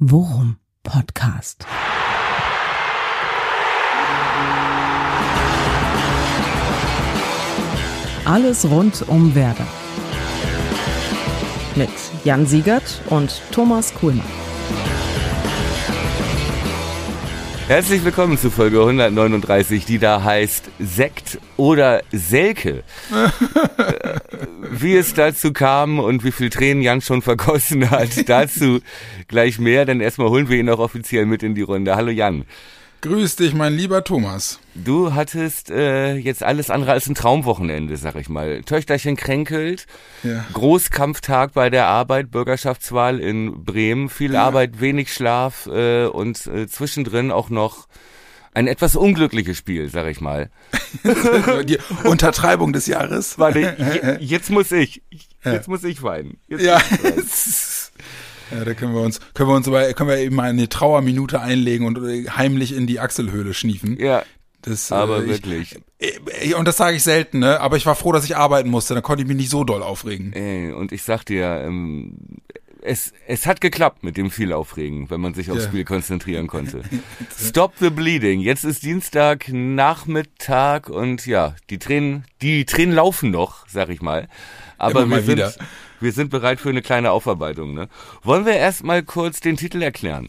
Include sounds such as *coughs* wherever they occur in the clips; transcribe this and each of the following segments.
Worum Podcast. Alles rund um Werder. Mit Jan Siegert und Thomas Kuhlmann. Herzlich willkommen zu Folge 139, die da heißt Sekt oder Selke. *laughs* Äh, wie es dazu kam und wie viel Tränen Jan schon vergossen hat, *laughs* dazu gleich mehr, denn erstmal holen wir ihn auch offiziell mit in die Runde. Hallo Jan. Grüß dich, mein lieber Thomas. Du hattest äh, jetzt alles andere als ein Traumwochenende, sag ich mal. Töchterchen kränkelt, ja. Großkampftag bei der Arbeit, Bürgerschaftswahl in Bremen, viel ja. Arbeit, wenig Schlaf äh, und äh, zwischendrin auch noch ein etwas unglückliches Spiel, sag ich mal. *laughs* Die Untertreibung des Jahres. Warte, *laughs* jetzt muss ich, jetzt muss ich weinen. Jetzt ja. *laughs* Ja, da können wir uns, können wir uns aber, können wir eben mal eine Trauerminute einlegen und äh, heimlich in die Achselhöhle schniefen. Ja. Das, äh, aber äh, wirklich. Ich, und das sage ich selten, ne? Aber ich war froh, dass ich arbeiten musste. Da konnte ich mich nicht so doll aufregen. Ey, und ich sag dir, ähm, es, es hat geklappt mit dem viel Aufregen, wenn man sich aufs ja. Spiel konzentrieren konnte. *laughs* Stop the bleeding. Jetzt ist Dienstag Nachmittag und ja, die Tränen, die Tränen laufen noch, sag ich mal. Aber wir sind, wieder. wir sind bereit für eine kleine Aufarbeitung. Ne? Wollen wir erstmal kurz den Titel erklären?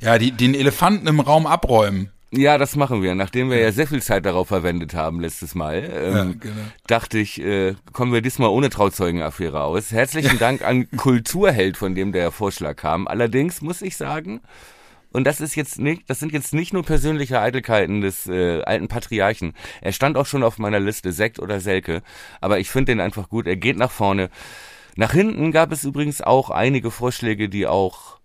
Ja, die, den Elefanten im Raum abräumen. Ja, das machen wir. Nachdem wir ja sehr viel Zeit darauf verwendet haben letztes Mal, ähm, ja, genau. dachte ich, äh, kommen wir diesmal ohne Trauzeugenaffäre aus. Herzlichen Dank an *laughs* Kulturheld, von dem der Vorschlag kam. Allerdings muss ich sagen, und das ist jetzt nicht, das sind jetzt nicht nur persönliche Eitelkeiten des äh, alten Patriarchen. Er stand auch schon auf meiner Liste, Sekt oder Selke, aber ich finde den einfach gut. Er geht nach vorne. Nach hinten gab es übrigens auch einige Vorschläge, die auch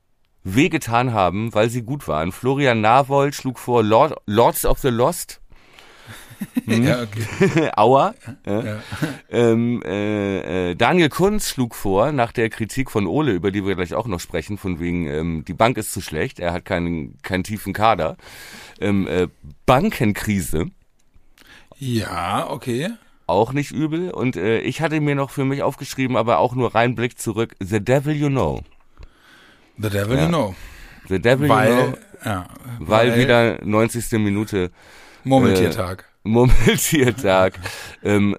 wehgetan haben, weil sie gut waren. Florian Navold schlug vor Lord, Lords of the Lost. *laughs* Hm. ja, okay. *laughs* Aua. Ja. Ja. *laughs* Ähm, äh, äh, Daniel Kunz schlug vor, nach der Kritik von Ole, über die wir gleich auch noch sprechen, von wegen, ähm, die Bank ist zu schlecht, er hat keinen, keinen tiefen Kader. Ähm, äh, Bankenkrise. Ja, okay. Auch nicht übel. Und äh, ich hatte mir noch für mich aufgeschrieben, aber auch nur rein Blick zurück, The Devil You Know. The Devil ja. You Know. The Devil weil, You Know. Ja, weil, weil wieder 90. Minute. Murmeltiertag. Äh, Murmeltiertag. *laughs* ähm,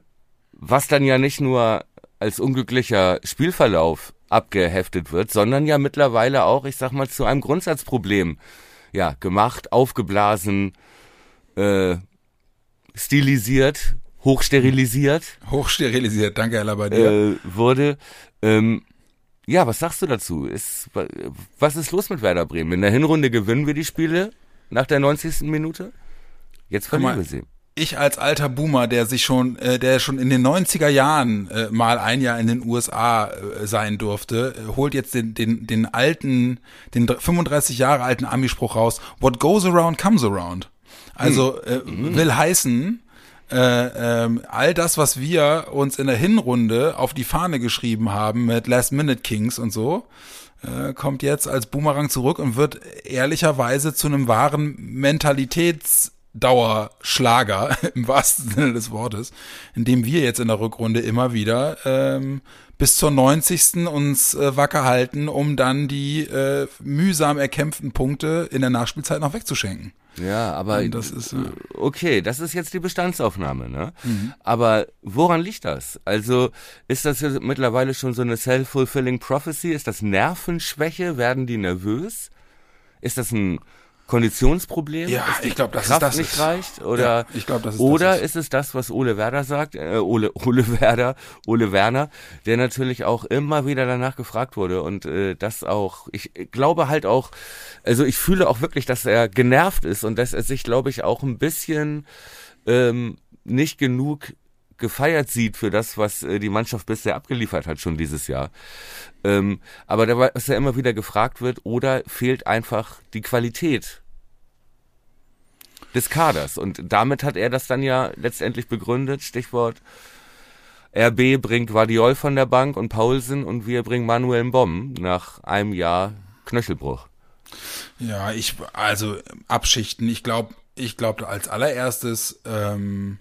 was dann ja nicht nur als unglücklicher Spielverlauf abgeheftet wird, sondern ja mittlerweile auch, ich sag mal, zu einem Grundsatzproblem ja gemacht, aufgeblasen, äh, stilisiert, hochsterilisiert. Hochsterilisiert, danke Herr Labadier. Äh, wurde. Ähm, ja, was sagst du dazu? Ist, was ist los mit Werder Bremen? In der Hinrunde gewinnen wir die Spiele nach der 90. Minute. Jetzt verlieren wir sie. Ich als alter Boomer, der sich schon, äh, der schon in den 90er Jahren äh, mal ein Jahr in den USA äh, sein durfte, äh, holt jetzt den, den, den alten, den 35 Jahre alten Amispruch raus. What goes around comes around. Also hm. äh, will heißen, äh, ähm, all das, was wir uns in der Hinrunde auf die Fahne geschrieben haben mit Last Minute Kings und so, äh, kommt jetzt als Boomerang zurück und wird ehrlicherweise zu einem wahren Mentalitätsdauerschlager *laughs* im wahrsten Sinne des Wortes, indem wir jetzt in der Rückrunde immer wieder ähm, bis zur 90. uns äh, wacker halten, um dann die äh, mühsam erkämpften Punkte in der Nachspielzeit noch wegzuschenken. Ja, aber das ist ja. okay, das ist jetzt die Bestandsaufnahme, ne? Mhm. Aber woran liegt das? Also ist das mittlerweile schon so eine self-fulfilling prophecy? Ist das Nervenschwäche? Werden die nervös? Ist das ein Konditionsproblem? Ja, ich glaube, das Kraft ist das nicht reicht oder ja, ich glaube, das ist oder das ist. ist es das, was Ole Werder sagt, äh, Ole *laughs* Ole Werder, Ole Werner, der natürlich auch immer wieder danach gefragt wurde und äh, das auch, ich glaube halt auch, also ich fühle auch wirklich, dass er genervt ist und dass er sich, glaube ich, auch ein bisschen ähm, nicht genug gefeiert sieht für das, was äh, die Mannschaft bisher abgeliefert hat schon dieses Jahr. Ähm, aber da, was ja immer wieder gefragt wird, oder fehlt einfach die Qualität des Kaders. Und damit hat er das dann ja letztendlich begründet. Stichwort RB bringt Guardiol von der Bank und Paulsen und wir bringen Manuel Bomb nach einem Jahr Knöchelbruch. Ja, ich, also abschichten. Ich glaube, ich glaube als allererstes, ähm,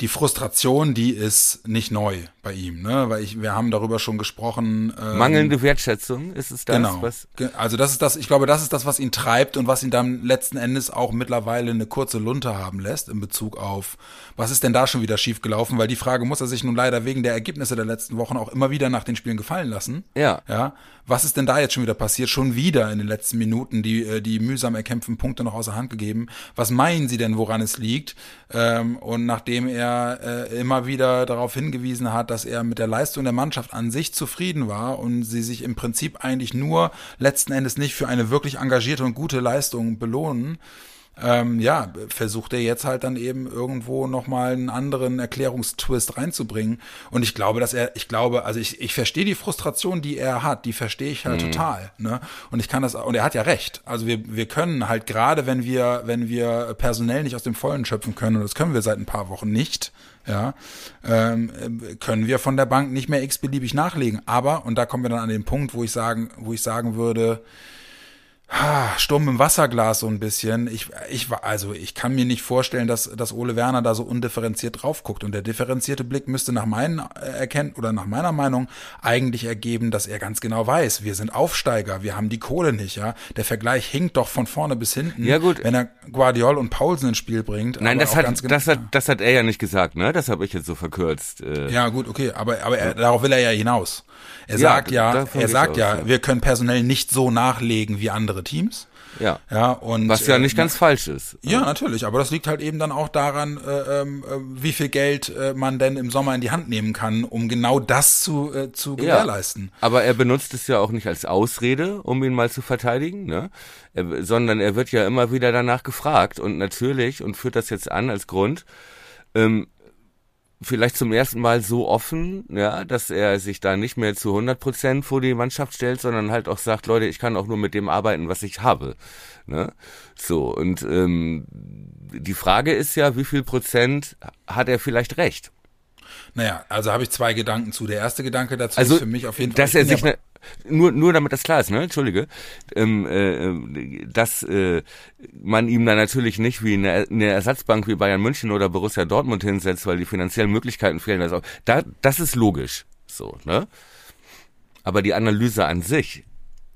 die Frustration, die ist nicht neu bei ihm, ne? Weil ich, wir haben darüber schon gesprochen. Ähm, Mangelnde Wertschätzung ist es das, genau. was? Also das ist das, ich glaube, das ist das, was ihn treibt und was ihn dann letzten Endes auch mittlerweile eine kurze Lunte haben lässt in Bezug auf, was ist denn da schon wieder schiefgelaufen? Weil die Frage muss er sich nun leider wegen der Ergebnisse der letzten Wochen auch immer wieder nach den Spielen gefallen lassen. Ja. Ja. Was ist denn da jetzt schon wieder passiert? Schon wieder in den letzten Minuten die, äh, die mühsam erkämpften Punkte noch außer Hand gegeben. Was meinen Sie denn, woran es liegt? Ähm, und nachdem er äh, immer wieder darauf hingewiesen hat, dass er mit der Leistung der Mannschaft an sich zufrieden war und sie sich im Prinzip eigentlich nur letzten Endes nicht für eine wirklich engagierte und gute Leistung belohnen, ähm, ja, versucht er jetzt halt dann eben irgendwo nochmal einen anderen Erklärungstwist reinzubringen. Und ich glaube, dass er, ich glaube, also ich, ich verstehe die Frustration, die er hat, die verstehe ich halt mhm. total. Ne? Und ich kann das, und er hat ja recht. Also wir, wir können halt gerade, wenn wir, wenn wir personell nicht aus dem Vollen schöpfen können, und das können wir seit ein paar Wochen nicht, ja, ähm, können wir von der Bank nicht mehr x-beliebig nachlegen. Aber, und da kommen wir dann an den Punkt, wo ich sagen, wo ich sagen würde, Sturm im Wasserglas so ein bisschen. Ich, ich, also ich kann mir nicht vorstellen, dass, dass Ole Werner da so undifferenziert drauf guckt. Und der differenzierte Blick müsste nach meinen äh, erkennen oder nach meiner Meinung eigentlich ergeben, dass er ganz genau weiß, wir sind Aufsteiger, wir haben die Kohle nicht, ja. Der Vergleich hinkt doch von vorne bis hinten, ja, gut. wenn er Guardiol und Paulsen ins Spiel bringt. Nein, das hat, genau, das hat, das hat er ja nicht gesagt, ne? Das habe ich jetzt so verkürzt. Äh. Ja, gut, okay, aber, aber er, darauf will er ja hinaus. Er ja, sagt ja, er sagt aus, ja, ja, wir können personell nicht so nachlegen wie andere Teams. Ja. Ja, und. Was ja nicht äh, ganz falsch ist. Ja, natürlich. Aber das liegt halt eben dann auch daran, äh, ähm, äh, wie viel Geld äh, man denn im Sommer in die Hand nehmen kann, um genau das zu, äh, zu gewährleisten. Ja, aber er benutzt es ja auch nicht als Ausrede, um ihn mal zu verteidigen, ne? Er, sondern er wird ja immer wieder danach gefragt und natürlich und führt das jetzt an als Grund, ähm, vielleicht zum ersten Mal so offen, ja, dass er sich da nicht mehr zu 100 Prozent vor die Mannschaft stellt, sondern halt auch sagt, Leute, ich kann auch nur mit dem arbeiten, was ich habe. Ne? So, und ähm, die Frage ist ja, wie viel Prozent hat er vielleicht recht? Naja, also habe ich zwei Gedanken zu. Der erste Gedanke dazu also, ist für mich auf jeden Fall. Dass er sich, ne, nur, nur damit das klar ist, ne? Entschuldige, ähm, äh, dass äh, man ihm dann natürlich nicht wie eine, eine Ersatzbank wie Bayern München oder Borussia Dortmund hinsetzt, weil die finanziellen Möglichkeiten fehlen. Also, da, das ist logisch, so, ne? Aber die Analyse an sich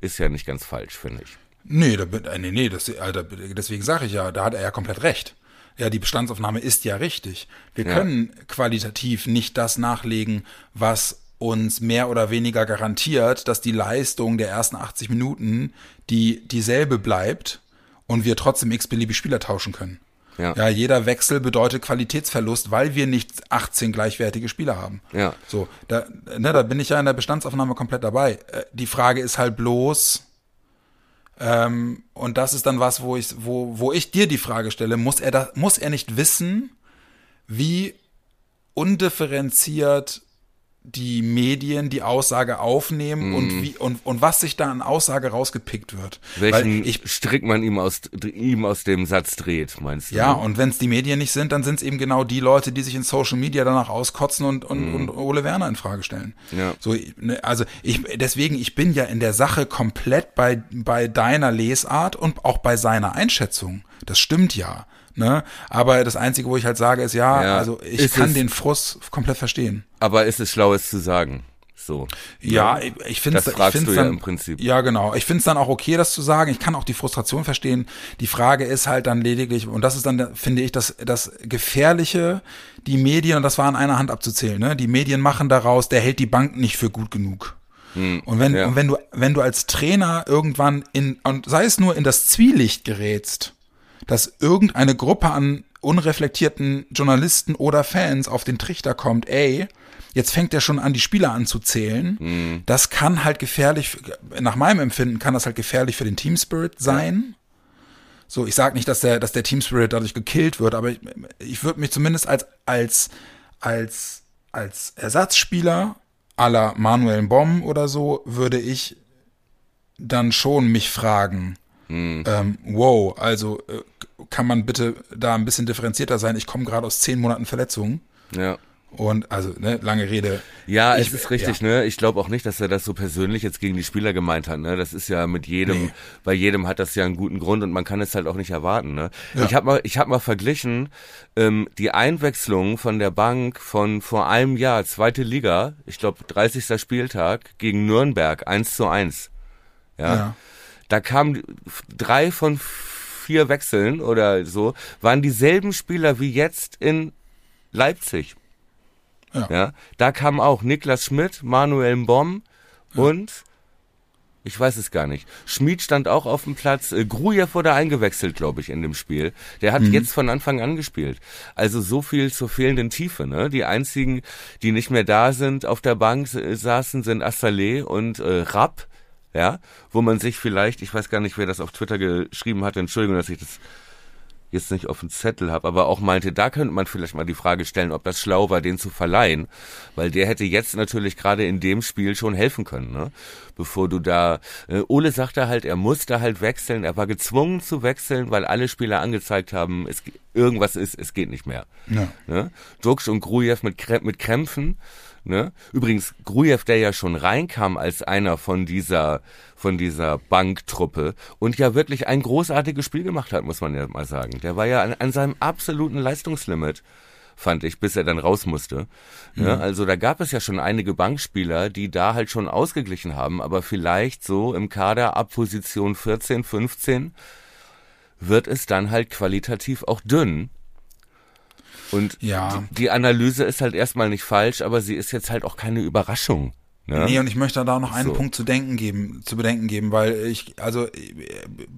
ist ja nicht ganz falsch, finde ich. Nee, da, äh, nee, nee, das, Alter, deswegen sage ich ja, da hat er ja komplett recht. Ja, die Bestandsaufnahme ist ja richtig. Wir ja. können qualitativ nicht das nachlegen, was uns mehr oder weniger garantiert, dass die Leistung der ersten 80 Minuten die dieselbe bleibt und wir trotzdem x-beliebig Spieler tauschen können. Ja. ja, jeder Wechsel bedeutet Qualitätsverlust, weil wir nicht 18 gleichwertige Spieler haben. Ja. So, da, ne, da bin ich ja in der Bestandsaufnahme komplett dabei. Äh, die Frage ist halt bloß, ähm, und das ist dann was, wo ich, wo, wo ich dir die Frage stelle, muss er da, muss er nicht wissen, wie undifferenziert die Medien die Aussage aufnehmen mm. und mhm. wie und, und was sich da an Aussage rausgepickt wird. Welchen ich, Strick man ihm aus ihm aus dem Satz dreht, meinst du? Ja, und wenn es die Medien nicht sind, dann sind es eben genau die Leute, die sich in Social Media danach auskotzen und, und, mm. und Ole Werner in Frage stellen. Ja. So, ne, also ich deswegen, ich bin ja in der Sache komplett bei, bei deiner Lesart und auch bei seiner Einschätzung. Das stimmt ja. Ne? Aber das Einzige, wo ich halt sage, ist ja, ja also ich kann den Frust komplett verstehen. Aber ist es schlau, es zu sagen? So. Ja, ich, ich finde es Das fragst ich du dann, ja im Prinzip. Ja, genau. Ich finde es dann auch okay, das zu sagen. Ich kann auch die Frustration verstehen. Die Frage ist halt dann lediglich, und das ist dann, finde ich, das, das Gefährliche, die Medien, und das war an einer Hand abzuzählen, ne? Die Medien machen daraus, der hält die Bank nicht für gut genug. Hm, und wenn, ja. und wenn du, wenn du als Trainer irgendwann in, und sei es nur in das Zwielicht gerätst, dass irgendeine Gruppe an unreflektierten Journalisten oder Fans auf den Trichter kommt, ey, jetzt fängt er schon an, die Spieler anzuzählen. Mhm. Das kann halt gefährlich, nach meinem Empfinden kann das halt gefährlich für den Team Spirit sein. So, ich sage nicht, dass der, dass der Team Spirit dadurch gekillt wird, aber ich, ich würde mich zumindest als, als, als, als Ersatzspieler aller Manuel Bomb oder so, würde ich dann schon mich fragen, mhm. ähm, wow, also äh, kann man bitte da ein bisschen differenzierter sein? Ich komme gerade aus zehn Monaten Verletzungen. Ja. Und also, ne, lange Rede. Ja, ich, es ist richtig, ja. ne? Ich glaube auch nicht, dass er das so persönlich jetzt gegen die Spieler gemeint hat, ne? Das ist ja mit jedem, nee. bei jedem hat das ja einen guten Grund und man kann es halt auch nicht erwarten, ne? Ja. Ich habe mal, ich habe mal verglichen ähm, die Einwechslung von der Bank von vor einem Jahr, zweite Liga, ich glaube 30. Spieltag gegen Nürnberg, eins zu eins. Ja. ja. Da kamen drei von vier Wechseln oder so, waren dieselben Spieler wie jetzt in Leipzig. Ja. ja. Da kam auch Niklas Schmidt, Manuel Bomb ja. und ich weiß es gar nicht. Schmid stand auch auf dem Platz. Äh, Grujew wurde eingewechselt, glaube ich, in dem Spiel. Der hat mhm. jetzt von Anfang an gespielt. Also so viel zur fehlenden Tiefe. Ne? Die einzigen, die nicht mehr da sind, auf der Bank äh, saßen, sind Assalé und äh, Rapp. Ja, wo man sich vielleicht, ich weiß gar nicht, wer das auf Twitter geschrieben hat, Entschuldigung, dass ich das jetzt nicht auf dem Zettel habe, aber auch meinte, da könnte man vielleicht mal die Frage stellen, ob das schlau war, den zu verleihen, weil der hätte jetzt natürlich gerade in dem Spiel schon helfen können, ne? Bevor du da, äh, Ole sagte halt, er musste halt wechseln, er war gezwungen zu wechseln, weil alle Spieler angezeigt haben, es irgendwas ist, es geht nicht mehr. Ja. Ne? Dux und Grujew mit, mit Krämpfen, Ne? Übrigens, Grujew, der ja schon reinkam als einer von dieser, von dieser Banktruppe und ja wirklich ein großartiges Spiel gemacht hat, muss man ja mal sagen. Der war ja an, an seinem absoluten Leistungslimit fand ich, bis er dann raus musste. Mhm. Ja, also da gab es ja schon einige Bankspieler, die da halt schon ausgeglichen haben, aber vielleicht so im Kader ab Position 14, 15 wird es dann halt qualitativ auch dünn. Und ja. die, die Analyse ist halt erstmal nicht falsch, aber sie ist jetzt halt auch keine Überraschung. Ne? Nee, und ich möchte da noch einen so. Punkt zu denken geben, zu bedenken geben, weil ich, also,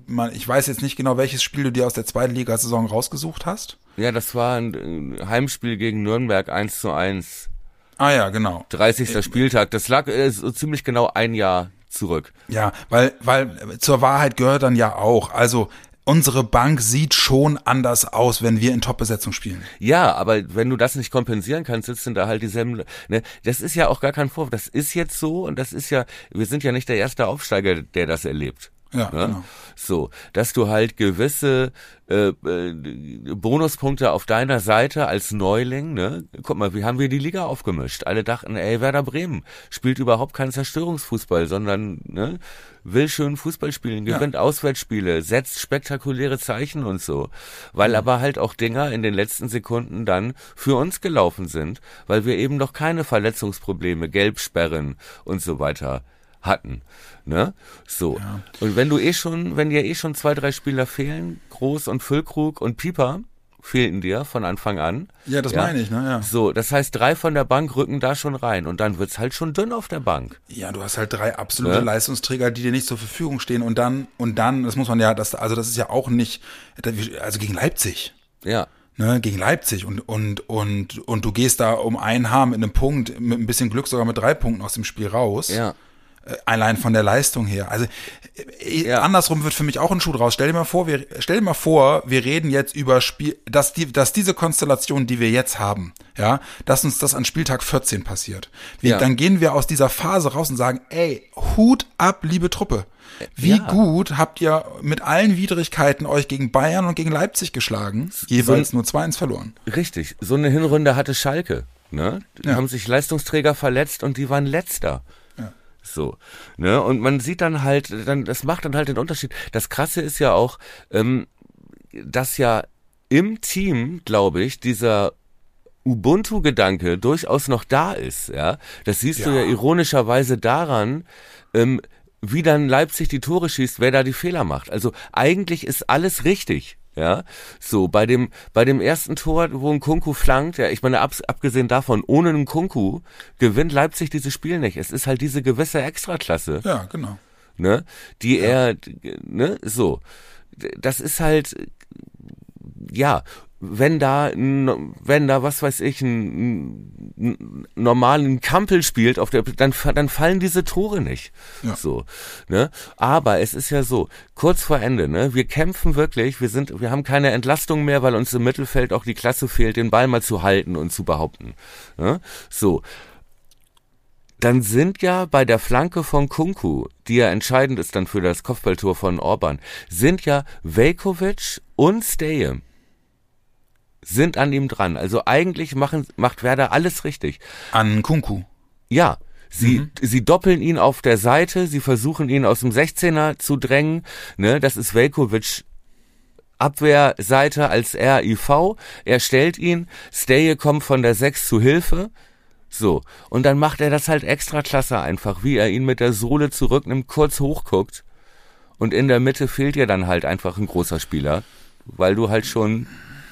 man, ich weiß jetzt nicht genau, welches Spiel du dir aus der zweiten Liga-Saison rausgesucht hast. Ja, das war ein Heimspiel gegen Nürnberg 1 zu 1. Ah ja, genau. 30. Äh, Spieltag. Das lag äh, so ziemlich genau ein Jahr zurück. Ja, weil, weil zur Wahrheit gehört dann ja auch, also unsere Bank sieht schon anders aus, wenn wir in Top-Besetzung spielen. Ja, aber wenn du das nicht kompensieren kannst, sitzen da halt dieselben. Ne? Das ist ja auch gar kein Vorwurf. Das ist jetzt so und das ist ja, wir sind ja nicht der erste Aufsteiger, der das erlebt. Ja, ne? genau. So, dass du halt gewisse äh, äh, Bonuspunkte auf deiner Seite als Neuling, ne? Guck mal, wie haben wir die Liga aufgemischt? Alle dachten, ey, Werder Bremen spielt überhaupt keinen Zerstörungsfußball, sondern ne, will schön Fußball spielen, gewinnt ja. Auswärtsspiele, setzt spektakuläre Zeichen und so. Weil mhm. aber halt auch Dinger in den letzten Sekunden dann für uns gelaufen sind, weil wir eben noch keine Verletzungsprobleme, Gelbsperren und so weiter hatten. Ne? So. Ja. Und wenn du eh schon, wenn dir eh schon zwei, drei Spieler fehlen, Groß und Füllkrug und Pieper, fehlten dir von Anfang an. Ja, das ja. meine ich, ne? Ja. So, das heißt, drei von der Bank rücken da schon rein und dann wird's halt schon dünn auf der Bank. Ja, du hast halt drei absolute ne? Leistungsträger, die dir nicht zur Verfügung stehen und dann, und dann, das muss man ja, das, also das ist ja auch nicht, also gegen Leipzig. Ja. Ne, gegen Leipzig und, und, und, und du gehst da um ein Haar mit einem Punkt, mit ein bisschen Glück sogar mit drei Punkten aus dem Spiel raus. Ja. Äh, allein von der Leistung her. Also äh, ja. andersrum wird für mich auch ein Schuh draus. Stell dir mal vor, wir stell dir mal vor, wir reden jetzt über Spiel, dass die, dass diese Konstellation, die wir jetzt haben, ja, dass uns das an Spieltag 14 passiert. Wir, ja. Dann gehen wir aus dieser Phase raus und sagen, ey, Hut ab, liebe Truppe. Wie ja. gut habt ihr mit allen Widrigkeiten euch gegen Bayern und gegen Leipzig geschlagen? Jeweils so, nur 2-1 verloren. Richtig. So eine Hinrunde hatte Schalke. Ne? Die haben sich Leistungsträger verletzt und die waren letzter. So, ne? Und man sieht dann halt, dann, das macht dann halt den Unterschied. Das Krasse ist ja auch, ähm, dass ja im Team, glaube ich, dieser Ubuntu-Gedanke durchaus noch da ist, ja. Das siehst ja. du ja ironischerweise daran, ähm, wie dann Leipzig die Tore schießt, wer da die Fehler macht. Also eigentlich ist alles richtig. Ja, so bei dem bei dem ersten Tor, wo ein Kunku flankt, ja, ich meine ab, abgesehen davon, ohne einen Kunku gewinnt Leipzig dieses Spiel nicht. Es ist halt diese gewisse Extraklasse. Ja, genau. Ne, die ja. er ne, so. Das ist halt ja, wenn da, wenn da, was weiß ich, ein, ein normalen Kampel spielt, auf der, dann, dann fallen diese Tore nicht. Ja. So, ne? Aber es ist ja so, kurz vor Ende, ne? Wir kämpfen wirklich, wir sind, wir haben keine Entlastung mehr, weil uns im Mittelfeld auch die Klasse fehlt, den Ball mal zu halten und zu behaupten. Ne? So. Dann sind ja bei der Flanke von Kunku, die ja entscheidend ist dann für das Kopfballtor von Orban, sind ja Velkovic und Steje sind an ihm dran. Also eigentlich machen, macht Werder alles richtig. An Kunku. Ja, Sie, mhm. sie doppeln ihn auf der Seite, sie versuchen ihn aus dem 16er zu drängen. Ne, das ist Velkovic Abwehrseite als RIV. Er stellt ihn, Steje kommt von der 6 zu Hilfe. So. Und dann macht er das halt extra klasse einfach, wie er ihn mit der Sohle zurücknimmt, kurz hochguckt. Und in der Mitte fehlt dir dann halt einfach ein großer Spieler, weil du halt schon.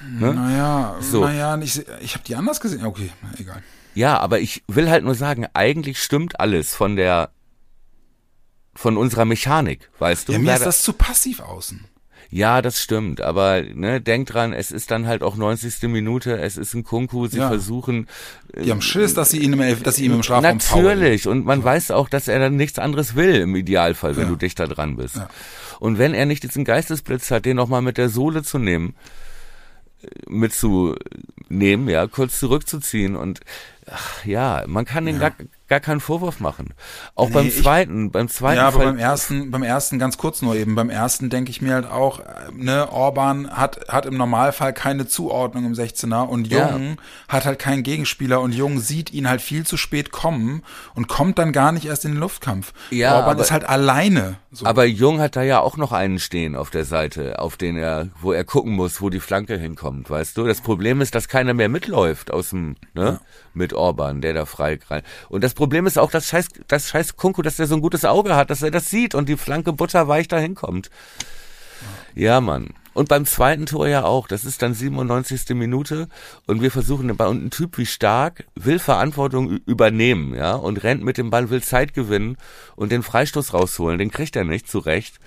Ne? Naja, so. naja, ich, ich habe die anders gesehen. Okay, egal. Ja, aber ich will halt nur sagen, eigentlich stimmt alles von der von unserer Mechanik, weißt du? Ja, mir ist das zu passiv außen. Ja, das stimmt, aber ne, denk dran, es ist dann halt auch 90. Minute, es ist ein Kunku, sie ja. versuchen. Die haben Schiss, dass sie ihn im, dass sie ihm im Strafraum Natürlich, faulen. und man ja. weiß auch, dass er dann nichts anderes will im Idealfall, wenn ja. du dichter dran bist. Und wenn er nicht diesen Geistesblitz hat, den nochmal mit der Sohle zu nehmen, mitzunehmen, ja, kurz zurückzuziehen. Und ach, ja, man kann den gar, gar keinen Vorwurf machen. Auch nee, beim zweiten, ich, beim zweiten. Ja, aber Fall, beim ersten, beim ersten ganz kurz nur eben. Beim ersten denke ich mir halt auch, ne, Orban hat, hat im Normalfall keine Zuordnung im 16er und Jung ja. hat halt keinen Gegenspieler und Jung sieht ihn halt viel zu spät kommen und kommt dann gar nicht erst in den Luftkampf. Ja, Orban aber, ist halt alleine. So. Aber Jung hat da ja auch noch einen stehen auf der Seite, auf den er, wo er gucken muss, wo die Flanke hinkommt, weißt du? Das Problem ist, dass keiner mehr mitläuft aus dem, ne, ja. mit Orban, der da frei rein. Und das Problem ist auch, dass scheiß, das scheiß Kunku, dass er so ein gutes Auge hat, dass er das sieht und die Flanke butterweich da hinkommt. Ja, Mann. Und beim zweiten Tor ja auch. Das ist dann 97. Minute und wir versuchen Ball. Und ein Typ wie Stark will Verantwortung übernehmen, ja, und rennt mit dem Ball, will Zeit gewinnen und den Freistoß rausholen. Den kriegt er nicht, zurecht.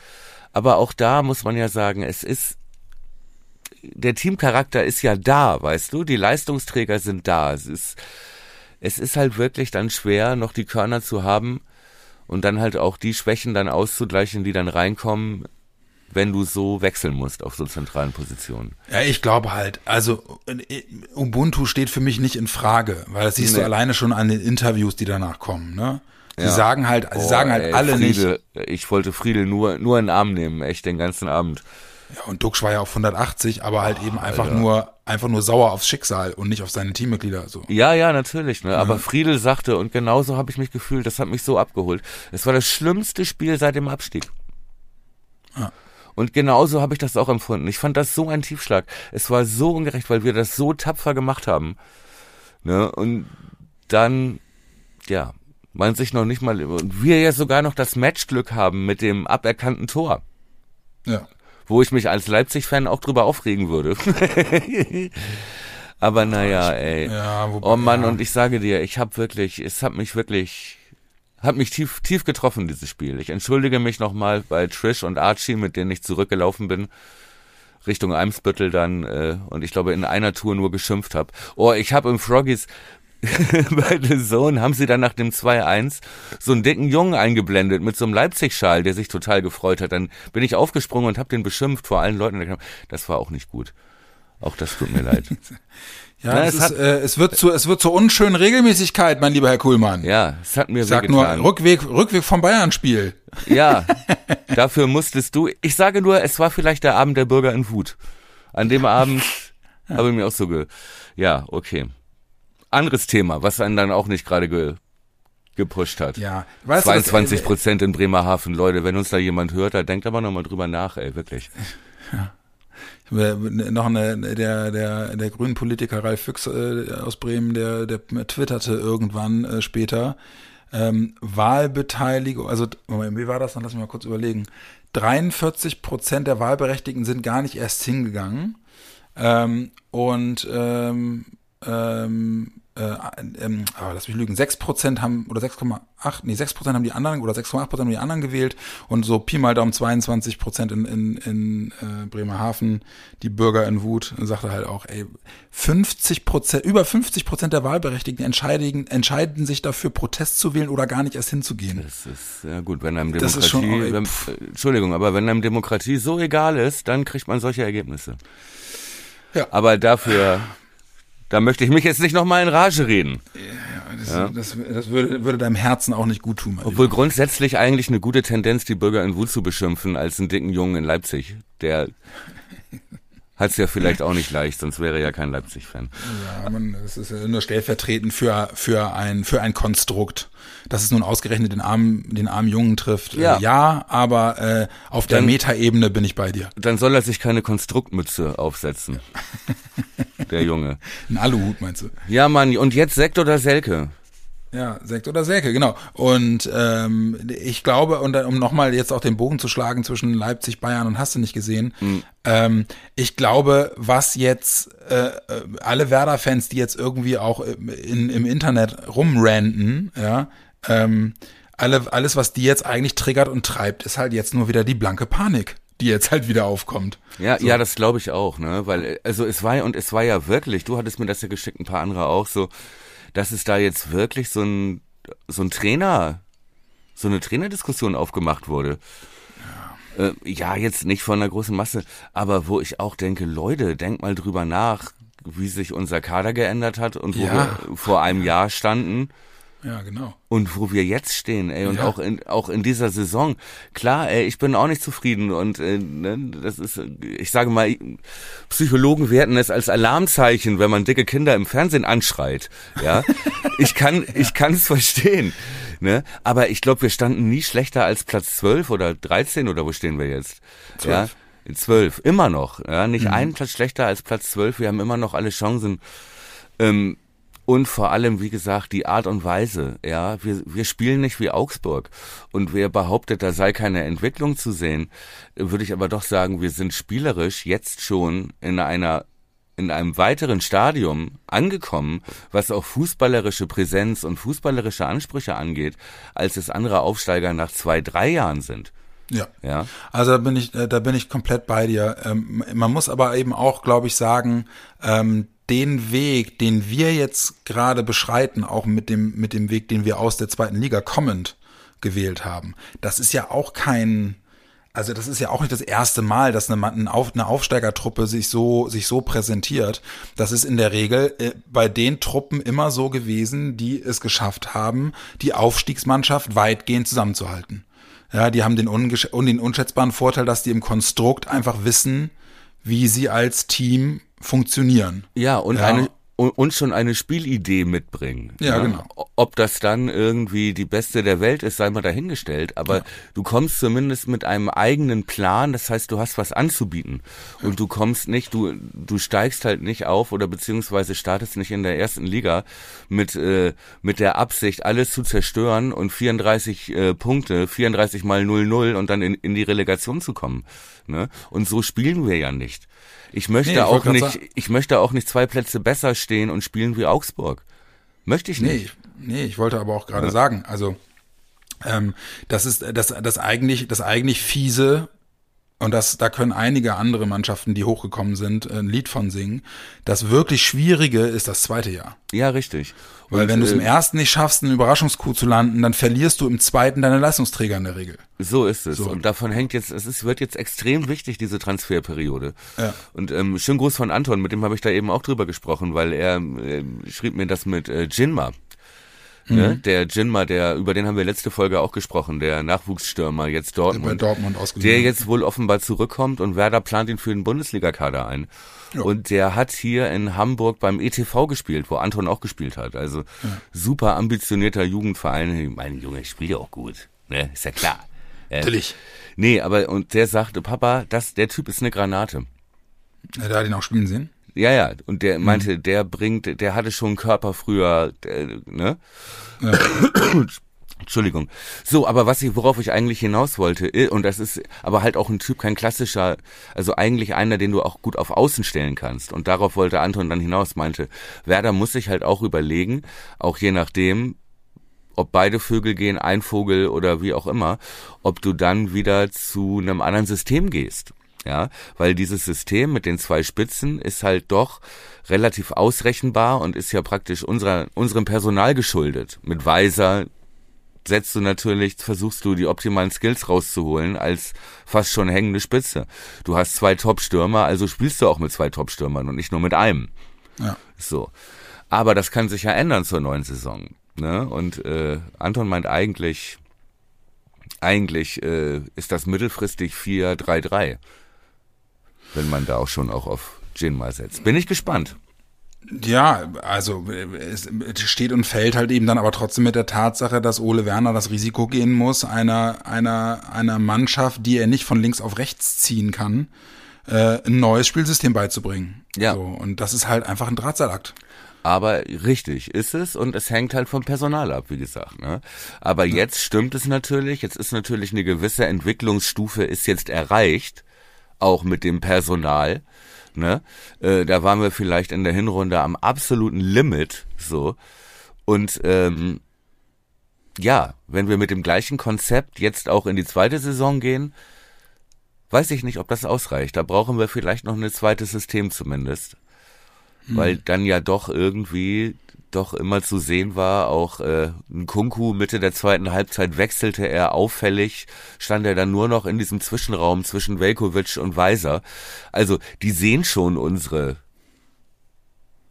Aber auch da muss man ja sagen, es ist, der Teamcharakter ist ja da, weißt du? Die Leistungsträger sind da. Es ist, es ist halt wirklich dann schwer, noch die Körner zu haben und dann halt auch die Schwächen dann auszugleichen, die dann reinkommen, wenn du so wechseln musst auf so zentralen Positionen. Ja, ich glaube halt, also Ubuntu steht für mich nicht in Frage, weil das siehst nee. du alleine schon an den Interviews, die danach kommen, ne? Sie ja. sagen halt, sie oh, sagen halt ey, alle Friede, nicht. Ich wollte Friedel nur, nur in den Arm nehmen, echt den ganzen Abend. Ja, und Duxch war ja auf 180, aber halt oh, eben einfach Alter. nur, einfach nur sauer aufs Schicksal und nicht auf seine Teammitglieder, so. Ja, ja, natürlich, ne. Aber Friedel sagte, und genauso habe ich mich gefühlt, das hat mich so abgeholt. Es war das schlimmste Spiel seit dem Abstieg. Ja. Und genauso habe ich das auch empfunden. Ich fand das so ein Tiefschlag. Es war so ungerecht, weil wir das so tapfer gemacht haben. Ne? Und dann, ja, man sich noch nicht mal, und wir ja sogar noch das Matchglück haben mit dem aberkannten Tor. Ja wo ich mich als Leipzig-Fan auch drüber aufregen würde. *laughs* Aber naja, ey. Ja, wobei, oh Mann, ja. und ich sage dir, ich habe wirklich, es hat mich wirklich, hat mich tief, tief getroffen, dieses Spiel. Ich entschuldige mich nochmal bei Trish und Archie, mit denen ich zurückgelaufen bin. Richtung Eimsbüttel dann äh, und ich glaube in einer Tour nur geschimpft habe. Oh, ich habe im Froggies bei The Zone haben sie dann nach dem 2-1 so einen dicken Jungen eingeblendet mit so einem Leipzig-Schal, der sich total gefreut hat. Dann bin ich aufgesprungen und habe den beschimpft vor allen Leuten. Das war auch nicht gut. Auch das tut mir leid. *laughs* Ja, Na, es, hat, äh, es wird zu es wird zur unschönen Regelmäßigkeit, mein lieber Herr Kuhlmann. Ja, es hat mir Sag nur Rückweg Rückweg vom Bayern-Spiel. *laughs* Ja, *laughs* dafür musstest du. Ich sage nur, es war vielleicht der Abend der Bürger in Wut. An dem Abend ja. habe ich mir auch so ge. Ja, okay anderes Thema, was einen dann auch nicht gerade ge gepusht hat. Ja, weißt 22 du, Prozent in Bremerhaven, Leute, wenn uns da jemand hört, da denkt aber nochmal drüber nach, ey, wirklich. Ja. Noch eine, der, der, der grünen Politiker Ralf Füchs äh, aus Bremen, der, der twitterte irgendwann äh, später, ähm, Wahlbeteiligung, also, Moment, wie war das? Dann lass mich mal kurz überlegen. 43 Prozent der Wahlberechtigten sind gar nicht erst hingegangen. Ähm, und ähm, ähm, äh, ähm, oh, lass mich lügen, 6% haben, oder 6,8, nee, 6% haben die anderen, oder 6,8% haben die anderen gewählt und so Pi mal Daumen 22% in, in, in äh, Bremerhaven, die Bürger in Wut, sagte halt auch, ey, 50%, über 50% der Wahlberechtigten entscheiden, entscheiden sich dafür, Protest zu wählen oder gar nicht erst hinzugehen. Das ist, ja gut, wenn einem Demokratie, das ist schon, ey, wenn, Entschuldigung, aber wenn einem Demokratie so egal ist, dann kriegt man solche Ergebnisse. Ja. Aber dafür da möchte ich mich jetzt nicht nochmal in Rage reden. Ja, das, ja. das, das würde, würde, deinem Herzen auch nicht gut tun. Obwohl lieber. grundsätzlich eigentlich eine gute Tendenz, die Bürger in Wut zu beschimpfen, als einen dicken Jungen in Leipzig, der Hat's ja vielleicht auch nicht leicht, sonst wäre er ja kein Leipzig-Fan. Ja, man, es ist ja nur stellvertretend für, für ein, für ein Konstrukt. Dass es nun ausgerechnet den armen, den armen Jungen trifft. Ja, äh, ja aber äh, auf der Dann- Metaebene bin ich bei dir. Dann soll er sich keine Konstruktmütze aufsetzen. *laughs* Der Junge. Ein Aluhut meinst du? Ja, Mann, und jetzt Sekt oder Selke? Ja, Sekt oder Selke, genau. Und ähm, ich glaube, und um nochmal jetzt auch den Bogen zu schlagen zwischen Leipzig, Bayern und hast du nicht gesehen, ähm, ich glaube, was jetzt äh, äh, alle Werder-Fans, die jetzt irgendwie auch in, im Internet rumranten, ja, ähm, alle, alles, was die jetzt eigentlich triggert und treibt, ist halt jetzt nur wieder die blanke Panik, die jetzt halt wieder aufkommt. Ja, ja, das glaube ich auch, ne? Weil, also es war ja, und es war ja wirklich, du hattest mir das ja geschickt, ein paar andere auch, so, dass es da jetzt wirklich so ein, so ein Trainer, so eine Trainerdiskussion aufgemacht wurde. Ja. Äh, ja, jetzt nicht von einer großen Masse, aber wo ich auch denke, Leute, denkt mal drüber nach, wie sich unser Kader geändert hat und wo Ja. wir vor einem Jahr standen. Ja, genau. Und wo wir jetzt stehen, ey, und Ja. auch in auch in dieser Saison. Klar, ey, ich bin auch nicht zufrieden und äh, ne, das ist, ich sage mal, Psychologen werten es als Alarmzeichen, wenn man dicke Kinder im Fernsehen anschreit. Ja, *laughs* ich kann ich kann es verstehen, ne? Aber ich glaube, wir standen nie schlechter als Platz 12 oder 13 oder wo stehen wir jetzt? Ja, zwölf, immer noch. Ja, nicht einen Platz schlechter als Platz 12. Wir haben immer noch alle Chancen. Ähm, und vor allem, wie gesagt, die Art und Weise, ja, wir, wir spielen nicht wie Augsburg. Und wer behauptet, da sei keine Entwicklung zu sehen, würde ich aber doch sagen, wir sind spielerisch jetzt schon in einer in einem weiteren Stadium angekommen, was auch fußballerische Präsenz und fußballerische Ansprüche angeht, als es andere Aufsteiger nach zwei, drei Jahren sind. Ja. Ja. Also da bin ich, äh, da bin ich komplett bei dir. Ähm, man muss aber eben auch, glaube ich, sagen, ähm, den Weg, den wir jetzt gerade beschreiten, auch mit dem, mit dem Weg, den wir aus der zweiten Liga kommend gewählt haben, das ist ja auch kein, also das ist ja auch nicht das erste Mal, dass eine, eine, Auf, eine Aufsteigertruppe sich so, sich so präsentiert. Das ist in der Regel äh, bei den Truppen immer so gewesen, die es geschafft haben, die Aufstiegsmannschaft weitgehend zusammenzuhalten. Ja, die haben den, den unschätzbaren Vorteil, dass die im Konstrukt einfach wissen, wie sie als Team funktionieren. Ja, und Ja. eine und, schon eine Spielidee mitbringen. Ja, genau. Ob das dann irgendwie die beste der Welt ist, sei mal dahingestellt. Aber du kommst zumindest mit einem eigenen Plan. Das heißt, du hast was anzubieten. Und du kommst nicht, du, du steigst halt nicht auf oder beziehungsweise startest nicht in der ersten Liga mit, äh, mit der Absicht, alles zu zerstören und 34 äh, Punkte, 34 mal 0-0 und dann in, in die Relegation zu kommen. Ne? Und so spielen wir ja nicht. Ich möchte Nee, ich auch nicht, sagen- ich möchte auch nicht zwei Plätze besser stehen und spielen wie Augsburg. Möchte ich Nee, nicht. ich- nee, ich wollte aber auch gerade sagen, also ähm, das ist das, das eigentlich das eigentlich fiese und das da können einige andere Mannschaften, die hochgekommen sind, ein Lied von singen. Das wirklich Schwierige ist das zweite Jahr. Ja, richtig. Weil Und, wenn du es im äh, ersten nicht schaffst, einen Überraschungskuh zu landen, dann verlierst du im zweiten deine Leistungsträger in der Regel. So ist es. So. Und davon hängt jetzt, es ist, wird jetzt extrem wichtig, diese Transferperiode. Ja. Und ähm, schönen Gruß von Anton, mit dem habe ich da eben auch drüber gesprochen, weil er äh, schrieb mir das mit äh, Jinma. Mhm. Ne? Der Jinma, der, über den haben wir letzte Folge auch gesprochen, der Nachwuchsstürmer, jetzt Dortmund. Dortmund ausgeliehen. der jetzt wohl offenbar zurückkommt und Werder plant ihn für den Bundesligakader ein. Und der hat hier in Hamburg beim ETV gespielt, wo Anton auch gespielt hat. Also super ambitionierter Jugendverein. Mein Junge, ich spiele ja auch gut. Ne? Ist ja klar. Äh, Natürlich. Nee, aber und der sagte, Papa, das, der Typ ist eine Granate. Ja, da hat ihn auch spielen sehen. Ja, ja. Und der Mhm. meinte, der bringt, der hatte schon einen Körper früher, der, ne? *coughs* Entschuldigung. So, aber was ich, worauf ich eigentlich hinaus wollte, und das ist aber halt auch ein Typ, kein klassischer, also eigentlich einer, den du auch gut auf Außen stellen kannst. Und darauf wollte Anton dann hinaus, meinte, Werder muss sich halt auch überlegen, auch je nachdem, ob beide Vögel gehen, ein Vogel oder wie auch immer, ob du dann wieder zu einem anderen System gehst. Ja, weil dieses System mit den zwei Spitzen ist halt doch relativ ausrechenbar und ist ja praktisch unserer, unserem Personal geschuldet. Mit Weiser setzt du natürlich, versuchst du die optimalen Skills rauszuholen als fast schon hängende Spitze. Du hast zwei Top-Stürmer, also spielst du auch mit zwei Top-Stürmern und nicht nur mit einem. Ja. So. Aber das kann sich ja ändern zur neuen Saison. Ne? Und äh, Anton meint eigentlich, eigentlich äh, ist das mittelfristig 4-3-3. Wenn man da auch schon auch auf Gin mal setzt. Bin ich gespannt. Ja, also es steht und fällt halt eben dann aber trotzdem mit der Tatsache, dass Ole Werner das Risiko gehen muss, einer, einer, einer Mannschaft, die er nicht von links auf rechts ziehen kann, äh, ein neues Spielsystem beizubringen. Ja. So, und das ist halt einfach ein Drahtseilakt. Aber richtig ist es und es hängt halt vom Personal ab, wie gesagt. Ne? Aber ja. jetzt stimmt es natürlich, jetzt ist natürlich eine gewisse Entwicklungsstufe ist jetzt erreicht, auch mit dem Personal. Ne? Äh, da waren wir vielleicht in der Hinrunde am absoluten Limit so. Und ähm, ja, wenn wir mit dem gleichen Konzept jetzt auch in die zweite Saison gehen, weiß ich nicht, ob das ausreicht. Da brauchen wir vielleicht noch ein zweites System zumindest mhm. weil dann ja doch irgendwie doch immer zu sehen war, auch äh, ein Kunku Mitte der zweiten Halbzeit wechselte er auffällig, stand er dann nur noch in diesem Zwischenraum zwischen Velkovic und Weiser. Also die sehen schon unsere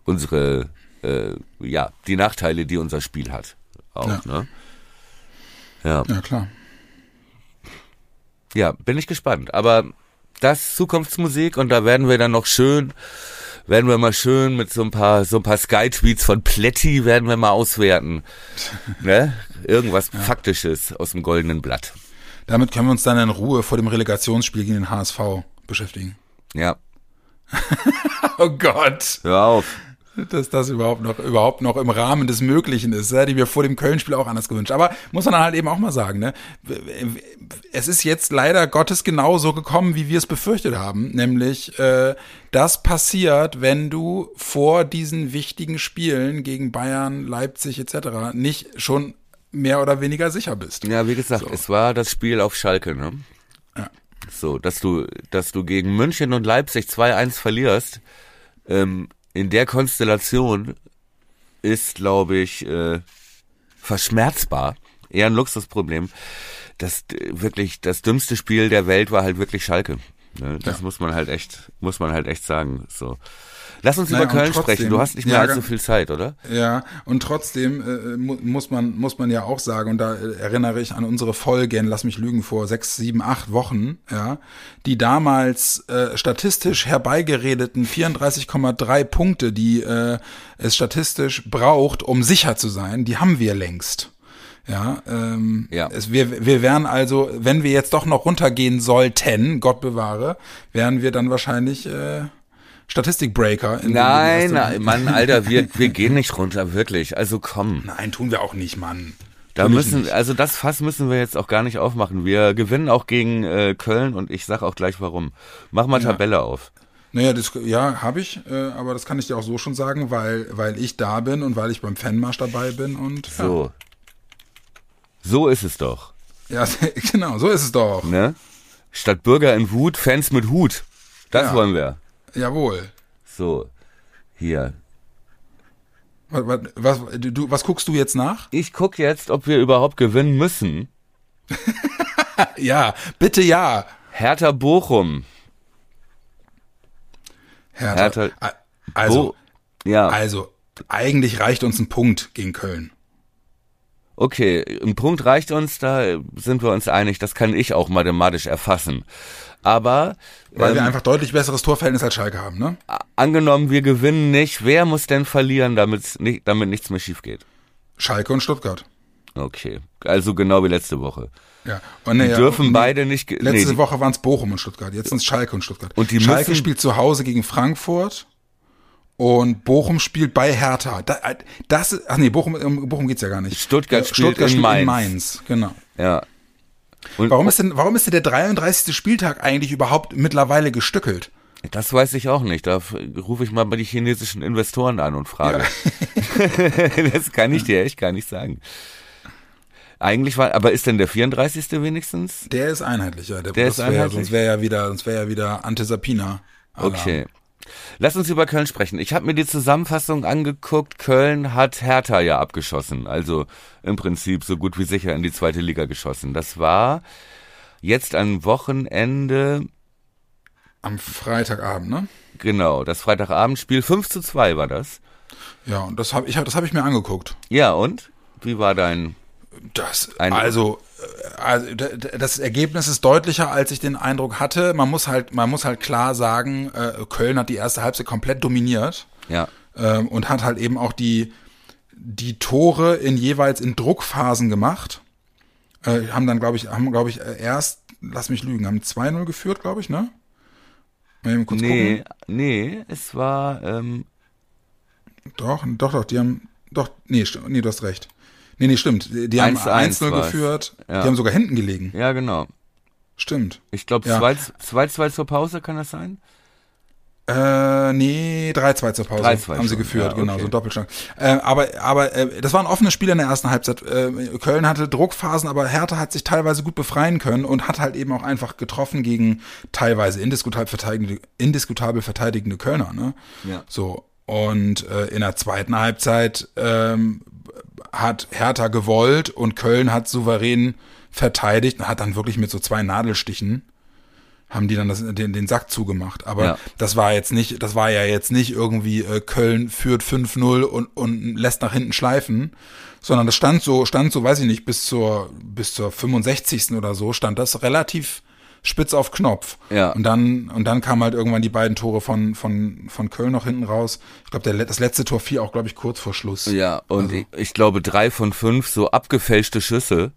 unsere äh, ja die Nachteile, die unser Spiel hat. Auch, ja. ne? Ja. Ja, klar. Ja, bin ich gespannt. Aber das Zukunftsmusik und da werden wir dann noch schön werden wir mal schön mit so ein paar, so ein paar Sky-Tweets von Pletti werden wir mal auswerten. *laughs* ne? Irgendwas ja. Faktisches aus dem goldenen Blatt. Damit können wir uns dann in Ruhe vor dem Relegationsspiel gegen den HSV beschäftigen. Ja. *laughs* oh Gott. Hör auf dass das überhaupt noch, überhaupt noch im Rahmen des Möglichen ist, die wir vor dem Köln-Spiel auch anders gewünscht. Aber muss man dann halt eben auch mal sagen, ne? Es ist jetzt leider Gottes genau so gekommen, wie wir es befürchtet haben. Nämlich, äh, das passiert, wenn du vor diesen wichtigen Spielen gegen Bayern, Leipzig etc. nicht schon mehr oder weniger sicher bist. Ja, wie gesagt, so. es war das Spiel auf Schalke, ne? Ja. So, dass du, dass du gegen München und Leipzig 2-1 verlierst, ähm, in der Konstellation ist, glaube ich, äh, verschmerzbar. Eher ein Luxusproblem. Das wirklich das dümmste Spiel der Welt war halt wirklich Schalke. Ne? Das ja. muss man halt echt, muss man halt echt sagen. So. Lass uns naja, über Köln trotzdem, sprechen. Du hast nicht mehr ja, allzu viel Zeit, oder? Ja, und trotzdem äh, muss man muss man ja auch sagen, und da äh, erinnere ich an unsere Folgen, lass mich lügen, vor sechs, sieben, acht Wochen, ja, die damals äh, statistisch herbeigeredeten 34,3 Punkte, die äh, es statistisch braucht, um sicher zu sein, die haben wir längst. Ja, ähm, ja. Es, wir, wir wären also, wenn wir jetzt doch noch runtergehen sollten, Gott bewahre, wären wir dann wahrscheinlich äh, Statistikbreaker. Nein, nein, Mann, Alter, wir, wir gehen nicht runter, wirklich. Also komm. Nein, tun wir auch nicht, Mann. Da müssen, also das Fass müssen wir jetzt auch gar nicht aufmachen. Wir gewinnen auch gegen äh, Köln und ich sag auch gleich warum. Mach mal ja. Tabelle auf. Naja, das, ja, habe ich, äh, aber das kann ich dir auch so schon sagen, weil, weil ich da bin und weil ich beim Fanmarsch dabei bin und. Ja. So. So ist es doch. Ja, *laughs* genau, so ist es doch. Ne? Statt Bürger in Wut, Fans mit Hut. Das ja. wollen wir. Jawohl. So, hier. Was, was, du, was guckst du jetzt nach? Ich guck jetzt, ob wir überhaupt gewinnen müssen. *laughs* ja, bitte ja. Hertha Bochum. Hertha. Hertha also, Bo ja. also, eigentlich reicht uns ein Punkt gegen Köln. Okay, ein Punkt reicht uns, da sind wir uns einig, das kann ich auch mathematisch erfassen. Aber weil ähm, wir einfach deutlich besseres Torverhältnis als Schalke haben, ne? Angenommen, wir gewinnen nicht, wer muss denn verlieren, damit nicht, damit nichts mehr schief geht? Schalke und Stuttgart. Okay, also genau wie letzte Woche. Ja, und die dürfen nee, beide nicht. Letzte nee, Woche waren es Bochum und Stuttgart, jetzt sind es Schalke und Stuttgart. Und die Schalke müssen, spielt zu Hause gegen Frankfurt und Bochum spielt bei Hertha. Das, ach nee, Bochum, um Bochum geht's ja gar nicht. Stuttgart, spielt, Stuttgart in, spielt Mainz. in Mainz. Genau. Ja, und warum ist denn, warum ist denn der 33. Spieltag eigentlich überhaupt mittlerweile gestückelt? Das weiß ich auch nicht. Da rufe ich mal bei die chinesischen Investoren an und frage. Ja. *laughs* das kann ich dir echt gar nicht sagen. Eigentlich war, aber ist denn der 34. wenigstens? Der ist einheitlicher. Der, der ist einheitlich. Wär, sonst wäre ja wieder, sonst wäre ja wieder Antisapina. Okay. Lass uns über Köln sprechen. Ich habe mir die Zusammenfassung angeguckt. Köln hat Hertha ja abgeschossen. Also im Prinzip so gut wie sicher in die zweite Liga geschossen. Das war jetzt am Wochenende. Am Freitagabend, ne? Genau, das Freitagabendspiel 5 zu 2 war das. Ja, und das habe ich, das hab ich mir angeguckt. Ja, und? Wie war dein Das, also, äh, also, das Ergebnis ist deutlicher, als ich den Eindruck hatte. Man muss halt, man muss halt klar sagen, äh, Köln hat die erste Halbzeit komplett dominiert. Ja. Ähm, und hat halt eben auch die, die Tore in jeweils in Druckphasen gemacht. Äh, haben dann, glaube ich, haben, glaube ich, erst, lass mich lügen, haben 2-0 geführt, glaube ich, ne? Mal kurz nee, gucken. nee, es war, ähm Doch, doch, doch, die haben, doch, nee, nee, du hast recht. Nee, nee, stimmt. Die haben 1-0 geführt. Ja. Die haben sogar hinten gelegen. Ja, genau. Stimmt. Ich glaube, 2-2 ja. zur Pause kann das sein? Äh, nee, 3-2 zur Pause 3 -2 haben sie geführt, ja, genau, okay. so ein Doppelschlag. Äh, aber aber äh, das war ein offenes Spiel in der ersten Halbzeit. Äh, Köln hatte Druckphasen, aber Hertha hat sich teilweise gut befreien können und hat halt eben auch einfach getroffen gegen teilweise indiskutabel verteidigende, indiskutabel verteidigende Kölner. Ne? Ja. So, und äh, in der zweiten Halbzeit ähm, hat Hertha gewollt und Köln hat souverän verteidigt und hat dann wirklich mit so zwei Nadelstichen haben die dann das, den, den Sack zugemacht. Aber ja. das war jetzt nicht, das war ja jetzt nicht irgendwie äh, Köln führt 5-0 und, und lässt nach hinten schleifen, sondern das stand so, stand so, weiß ich nicht, bis zur, bis zur 65. oder so, stand das relativ spitz auf Knopf. Ja. Und dann, und dann kamen halt irgendwann die beiden Tore von, von, von Köln noch hinten raus. Ich glaube, das letzte Tor fiel auch, glaube ich, kurz vor Schluss. Ja, und also. ich, ich glaube, drei von fünf so abgefälschte Schüsse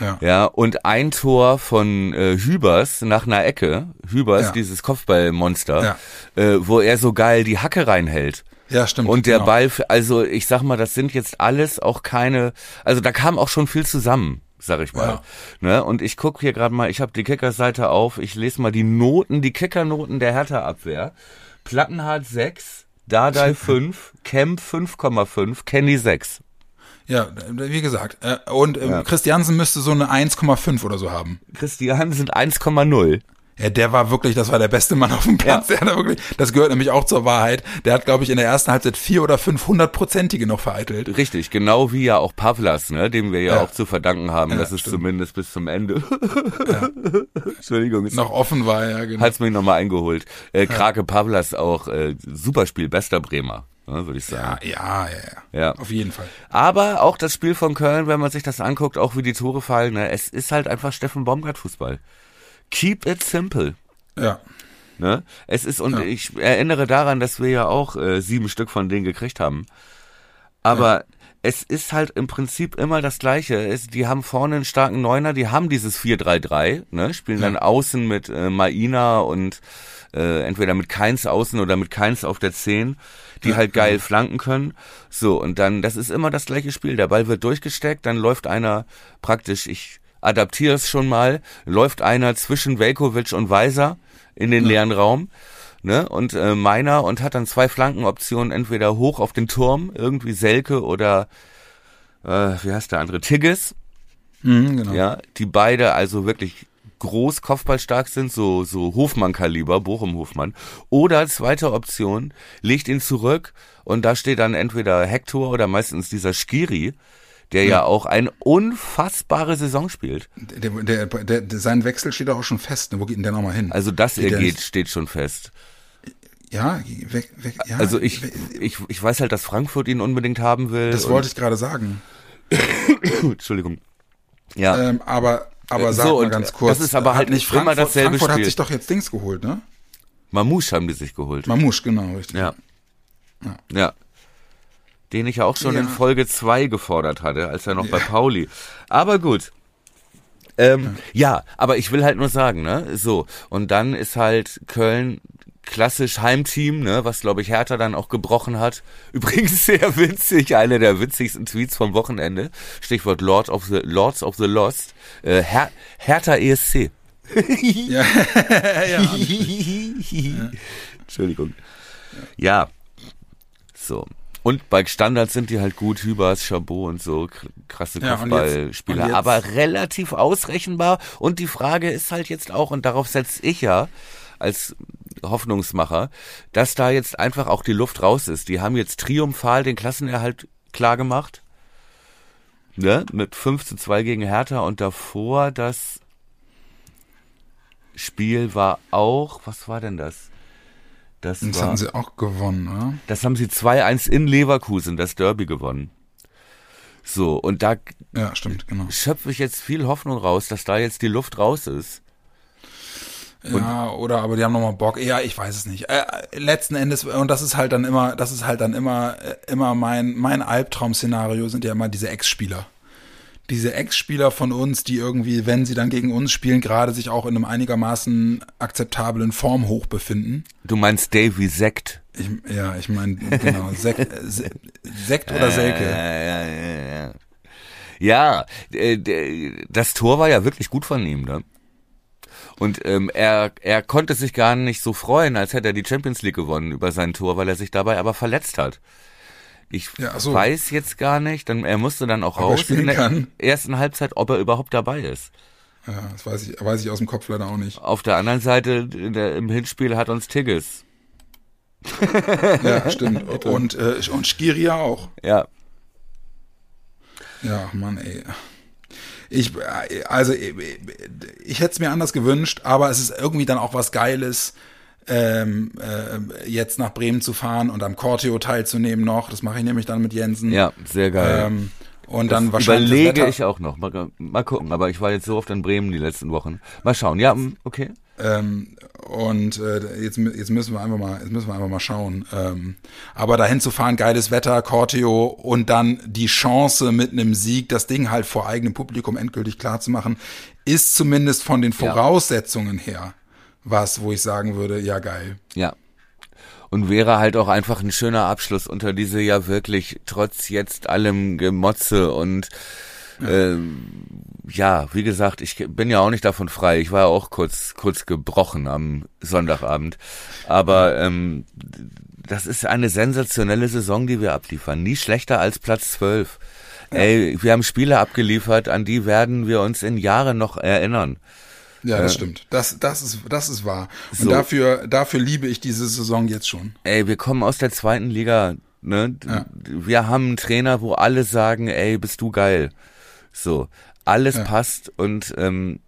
ja. ja, und ein Tor von äh, Hübers nach einer Ecke, Hübers, ja. dieses Kopfballmonster, ja. äh, wo er so geil die Hacke reinhält. Ja, stimmt. Und der genau. Ball, also ich sag mal, das sind jetzt alles auch keine, also da kam auch schon viel zusammen, sag ich mal. Ja. Ne? Und ich guck hier gerade mal, ich habe die Kicker-Seite auf, ich lese mal die Noten, die Kickernoten der Hertha-Abwehr. Plattenhardt 6, Dardai *laughs* 5, Kemp 5,5, Kenny 6. Ja, wie gesagt. Äh, und ähm, ja. Christiansen müsste so eine 1,5 oder so haben. Christiansen 1,0. Ja, der war wirklich, das war der beste Mann auf dem Platz. Ja. Der hat wirklich, das gehört nämlich auch zur Wahrheit. Der hat, glaube ich, in der ersten Halbzeit vier oder fünf hundertprozentige noch vereitelt. Richtig, genau wie ja auch Pavlas, ne, dem wir ja, ja. auch zu verdanken haben, ja, dass es zumindest bis zum Ende. *laughs* Entschuldigung. Noch offen war, ja, genau. Hat's mich nochmal eingeholt. Äh, Krake Pavlas auch, äh, Superspiel, bester Bremer ne, würde ich sagen. Ja, ja, ja, ja. Auf jeden Fall. Aber auch das Spiel von Köln, wenn man sich das anguckt, auch wie die Tore fallen, ne, es ist halt einfach Steffen Baumgart Fußball. Keep it simple. Ja. Ne? Es ist, und ja. ich erinnere daran, dass wir ja auch äh, sieben Stück von denen gekriegt haben. Aber ja. es ist halt im Prinzip immer das Gleiche. Es, die haben vorne einen starken Neuner, die haben dieses 4-3-3, ne? spielen ja. dann außen mit äh, Maina und äh, entweder mit Keins außen oder mit Keins auf der 10 die halt geil flanken können. So, und dann, das ist immer das gleiche Spiel. Der Ball wird durchgesteckt, dann läuft einer praktisch, ich adaptiere es schon mal, läuft einer zwischen Velkovic und Weiser in den leeren Raum. Ne, und äh, meiner und hat dann zwei Flankenoptionen, entweder hoch auf den Turm, irgendwie Selke oder äh, wie heißt der andere, Tigges. Mhm, genau. Ja, die beide also wirklich groß kopfballstark sind, so, so Hofmann-Kaliber, Bochum-Hofmann. Oder zweite Option, legt ihn zurück und da steht dann entweder Hector oder meistens dieser Skiri, der ja, ja auch eine unfassbare Saison spielt. Der, der, der, der, sein Wechsel steht auch schon fest. Ne? Wo geht denn der nochmal hin? Also das er geht, steht schon fest. Ja, weg, weg, ja, also ich, ich, ich weiß halt, dass Frankfurt ihn unbedingt haben will. Das wollte ich gerade sagen. *coughs* Entschuldigung. Ja. Ähm, aber aber sag so, mal ganz kurz. Das ist aber halt nicht Frankfurt, immer dasselbe Frankfurt Spiel. hat sich doch jetzt Dings geholt, ne? Mamouche haben die sich geholt. Mamouche, genau, richtig. Ja. Ja. ja. Den ich ja auch schon ja. in Folge 2 gefordert hatte, als er noch ja. bei Pauli. Aber gut. Ähm, ja. ja, aber ich will halt nur sagen, ne, so. Und dann ist halt Köln klassisch Heimteam, ne, was glaube ich Hertha dann auch gebrochen hat. *laughs* Übrigens sehr witzig, einer der witzigsten Tweets vom Wochenende. Stichwort Lord of the Lords of the Lost. Äh, Her Hertha ESC. *laughs* ja. *laughs* ja. Entschuldigung. Ja. So. Und bei Standards sind die halt gut, Hübers, Chabot und so, krasse Kopfballspieler, ja, aber relativ ausrechenbar. Und die Frage ist halt jetzt auch, und darauf setze ich ja, als Hoffnungsmacher, dass da jetzt einfach auch die Luft raus ist. Die haben jetzt triumphal den Klassenerhalt klar gemacht. Ne? Mit 5 zu 2 gegen Hertha und davor das Spiel war auch, was war denn das? Das, das war, haben sie auch gewonnen, oder? Das haben sie 2-1 in Leverkusen, das Derby gewonnen. So, und da ja, stimmt, genau. schöpfe ich jetzt viel Hoffnung raus, dass da jetzt die Luft raus ist. Und ja, oder aber die haben nochmal Bock. Ja, ich weiß es nicht. Äh, letzten Endes, und das ist halt dann immer, das ist halt dann immer, äh, immer mein, mein Albtraum-Szenario sind ja immer diese Ex-Spieler. Diese Ex-Spieler von uns, die irgendwie, wenn sie dann gegen uns spielen, gerade sich auch in einem einigermaßen akzeptablen Formhoch befinden. Du meinst Davy Sekt? Ich, ja, ich meine, genau, Sekt, Sekt oder Selke. Ja, ja, ja, ja. Ja, äh, das Tor war ja wirklich gut von ihm, ne? Und ähm, er, er konnte sich gar nicht so freuen, als hätte er die Champions League gewonnen über sein Tor, weil er sich dabei aber verletzt hat. Ich ja, so. weiß jetzt gar nicht, dann, er musste dann auch raus in der kann. ersten Halbzeit, ob er überhaupt dabei ist. Ja, das weiß ich, weiß ich aus dem Kopf leider auch nicht. Auf der anderen Seite, der, im Hinspiel hat uns Tigges. ja, *laughs* stimmt. Und, äh, und Skiria auch. Ja. Ja, Mann, ey. Ich, also, ich, ich hätte es mir anders gewünscht, aber es ist irgendwie dann auch was Geiles, ähm, äh, jetzt nach Bremen zu fahren und am Corteo teilzunehmen noch. Das mache ich nämlich dann mit Jensen. Ja, sehr geil. Ähm, und dann das wahrscheinlich. Überlege ich auch noch. Mal, mal gucken, aber ich war jetzt so oft in Bremen die letzten Wochen. Mal schauen. Ja, okay. Ähm, und äh, jetzt, jetzt müssen wir einfach mal, jetzt müssen wir einfach mal schauen. Ähm, aber dahin zu fahren, geiles Wetter, Corteo und dann die Chance mit einem Sieg, das Ding halt vor eigenem Publikum endgültig klar zu machen, ist zumindest von den Voraussetzungen ja. her was, wo ich sagen würde, ja geil. Ja. Und wäre halt auch einfach ein schöner Abschluss unter diese ja wirklich trotz jetzt allem Gemotze und äh, ja, wie gesagt, ich bin ja auch nicht davon frei. Ich war ja auch kurz, kurz gebrochen am Sonntagabend. Aber ähm, das ist eine sensationelle Saison, die wir abliefern. Nie schlechter als Platz 12. Ja. Ey, wir haben Spiele abgeliefert, an die werden wir uns in Jahren noch erinnern. Ja, das äh, stimmt. Das, das ist, das ist wahr. Und so. dafür, dafür liebe ich diese Saison jetzt schon. Ey, wir kommen aus der zweiten Liga, ne? Ja. Wir haben einen Trainer, wo alle sagen, ey, bist du geil. So, alles ja. passt und ähm,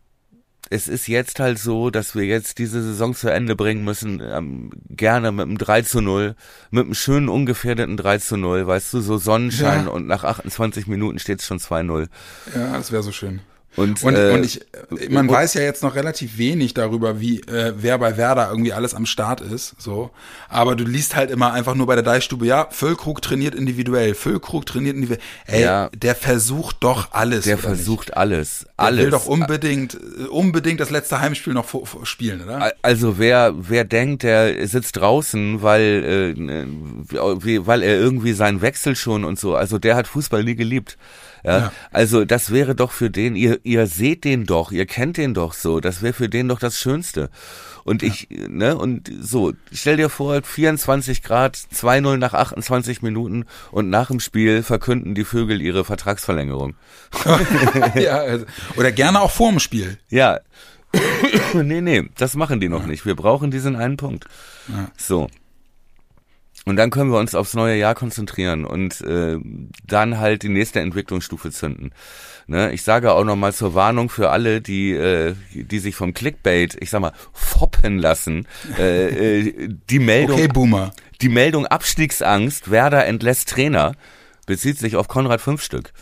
es ist jetzt halt so, dass wir jetzt diese Saison zu Ende bringen müssen, ähm, gerne mit einem 3 zu 0, mit einem schönen, ungefährdeten 3 zu 0, weißt du, so Sonnenschein ja. und nach 28 Minuten steht es schon 2-0. Ja, das wäre so schön. Und, und, äh, und ich, man und, weiß ja jetzt noch relativ wenig darüber, wie äh, wer bei Werder irgendwie alles am Start ist, so. Aber du liest halt immer einfach nur bei der Deichstube, ja, Füllkrug trainiert individuell, Füllkrug trainiert individuell. Ey, ja, der versucht doch alles. Der versucht nicht? alles, alles. Der will doch unbedingt, unbedingt das letzte Heimspiel noch spielen, oder? Also wer wer denkt, der sitzt draußen, weil äh, weil er irgendwie seinen Wechsel schon und so, also der hat Fußball nie geliebt. Ja? ja? Also das wäre doch für den, ihr, ihr seht den doch, ihr kennt den doch so, das wäre für den doch das Schönste. Und ja. ich, ne, und so, stell dir vor, 24 Grad, 2-0 nach 28 Minuten und nach dem Spiel verkünden die Vögel ihre Vertragsverlängerung. *laughs* ja, also, oder gerne auch vor dem Spiel. Ja. *coughs* nee, nee, das machen die noch nicht. Wir brauchen diesen einen Punkt. So. Und dann können wir uns aufs neue Jahr konzentrieren und äh, dann halt die nächste Entwicklungsstufe zünden. Ne? Ich sage auch nochmal zur Warnung für alle, die, äh, die sich vom Clickbait, ich sag mal, foppen lassen. Äh, äh, die Meldung, okay, Boomer. Die Meldung Abstiegsangst, Werder entlässt Trainer, bezieht sich auf Konrad Fünfstück.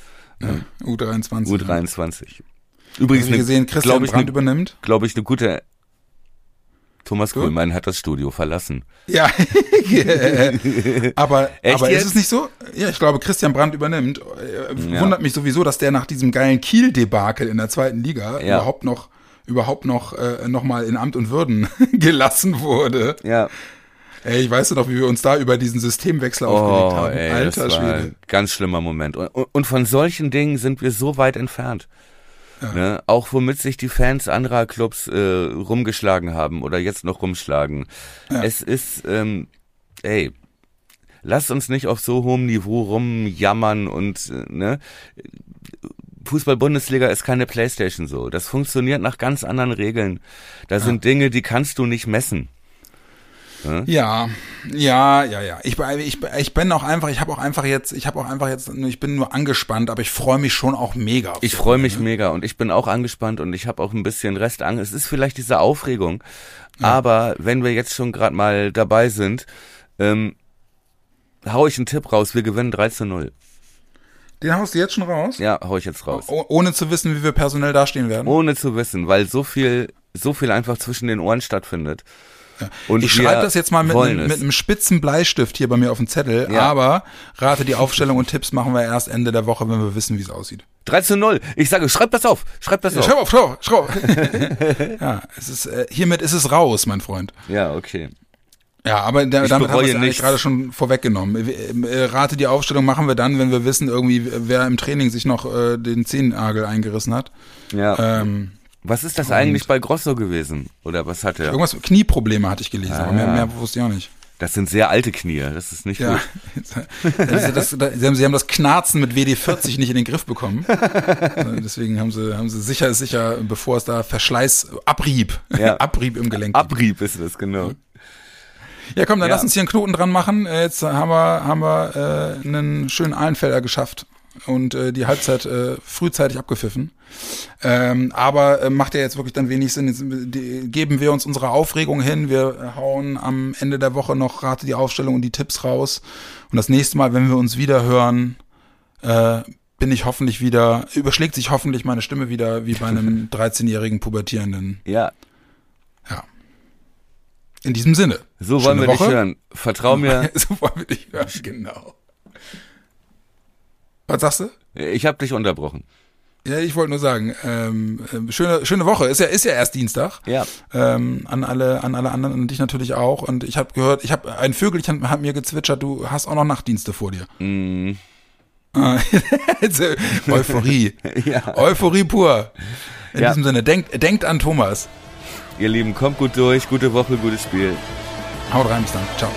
Ja, U23. U23. Übrigens, Habe gesehen, Christian Brandt ne, übernimmt. Glaube ich, eine gute Thomas Gut. Kuhlmann hat das Studio verlassen. Ja, *laughs* aber, aber ist es nicht so? Ja, ich glaube, Christian Brandt übernimmt. Äh, ja. Wundert mich sowieso, dass der nach diesem geilen Kiel-Debakel in der zweiten Liga ja. überhaupt noch überhaupt noch äh, noch mal in Amt und Würden *laughs* gelassen wurde. Ja. Ey, ich weiß noch, wie wir uns da über diesen Systemwechsel oh, aufgeregt haben. Ey, Alter Schwede. Ein ganz schlimmer Moment. Und, und von solchen Dingen sind wir so weit entfernt. Ja. Ne? Auch womit sich die Fans anderer Clubs äh, rumgeschlagen haben oder jetzt noch rumschlagen. Ja. Es ist, ähm, ey, lasst uns nicht auf so hohem Niveau rumjammern und äh, ne. Fußball-Bundesliga ist keine Playstation so. Das funktioniert nach ganz anderen Regeln. Da ja. sind Dinge, die kannst du nicht messen. Ja, ja, ja, ja. Ich, ich, ich bin auch einfach, ich habe auch einfach jetzt, ich habe auch einfach jetzt, ich bin nur angespannt, aber ich freue mich schon auch mega. Ich freue mich ne? mega und ich bin auch angespannt und ich habe auch ein bisschen Restangst. Es ist vielleicht diese Aufregung, ja. aber wenn wir jetzt schon gerade mal dabei sind, ähm, hau ich einen Tipp raus, wir gewinnen 3 zu 0. Den haust du jetzt schon raus? Ja, hau ich jetzt raus. Oh, ohne zu wissen, wie wir personell dastehen werden? Ohne zu wissen, weil so viel, so viel einfach zwischen den Ohren stattfindet. Und ich schreibe das jetzt mal mit einem, mit einem spitzen Bleistift hier bei mir auf dem Zettel, ja. aber rate die Aufstellung und Tipps machen wir erst Ende der Woche, wenn wir wissen, wie es aussieht. 3 zu 0. Ich sage, schreib das auf. Schreib das ja, auf. Schreib auf, schreib auf, schreib auf. *laughs* *laughs* ja, es ist, äh, hiermit ist es raus, mein Freund. Ja, okay. Ja, aber da, damit haben wir es eigentlich gerade schon vorweggenommen. Äh, rate die Aufstellung machen wir dann, wenn wir wissen, irgendwie, wer im Training sich noch äh, den Zehennagel eingerissen hat. Ja. Ähm, was ist das eigentlich bei Grosso gewesen? Oder was hat er? Irgendwas, Knieprobleme hatte ich gelesen, ah, aber mehr, mehr wusste ich auch nicht. Das sind sehr alte Knie, das ist nicht ja. gut. *laughs* das, das, das, sie, haben, sie haben das Knarzen mit WD40 nicht in den Griff bekommen. *laughs* Deswegen haben sie, haben sie sicher, sicher, bevor es da Verschleiß, Abrieb, ja. *laughs* Abrieb im Gelenk Abrieb ist das, genau. Ja, komm, dann ja. lass uns hier einen Knoten dran machen. Jetzt haben wir, haben wir äh, einen schönen Einfelder geschafft und äh, die Halbzeit äh, frühzeitig abgepfiffen. Ähm, aber äh, macht ja jetzt wirklich dann wenig Sinn. Jetzt, die, geben wir uns unsere Aufregung hin. Wir hauen am Ende der Woche noch rate die Aufstellung und die Tipps raus. Und das nächste Mal, wenn wir uns wieder hören, äh, bin ich hoffentlich wieder, überschlägt sich hoffentlich meine Stimme wieder wie bei einem *laughs* 13-jährigen Pubertierenden. Ja. Ja. In diesem Sinne. So wollen wir Woche. dich hören. Vertrau mir. *laughs* so wollen wir dich hören, genau. Was sagst du? Ich habe dich unterbrochen. Ja, ich wollte nur sagen, ähm, ähm, schöne, schöne Woche. Ist ja, ist ja erst Dienstag. Ja. Ähm, an alle, an alle anderen und dich natürlich auch. Und ich habe gehört, ich habe ein Vögelchen hat mir gezwitschert. Du hast auch noch Nachtdienste vor dir. *laughs* Mm. Euphorie. *laughs* ja. Euphorie pur. In ja. diesem Sinne, denkt, denkt an Thomas. Ihr Lieben, kommt gut durch. Gute Woche, gutes Spiel. Haut rein, bis dann. Ciao.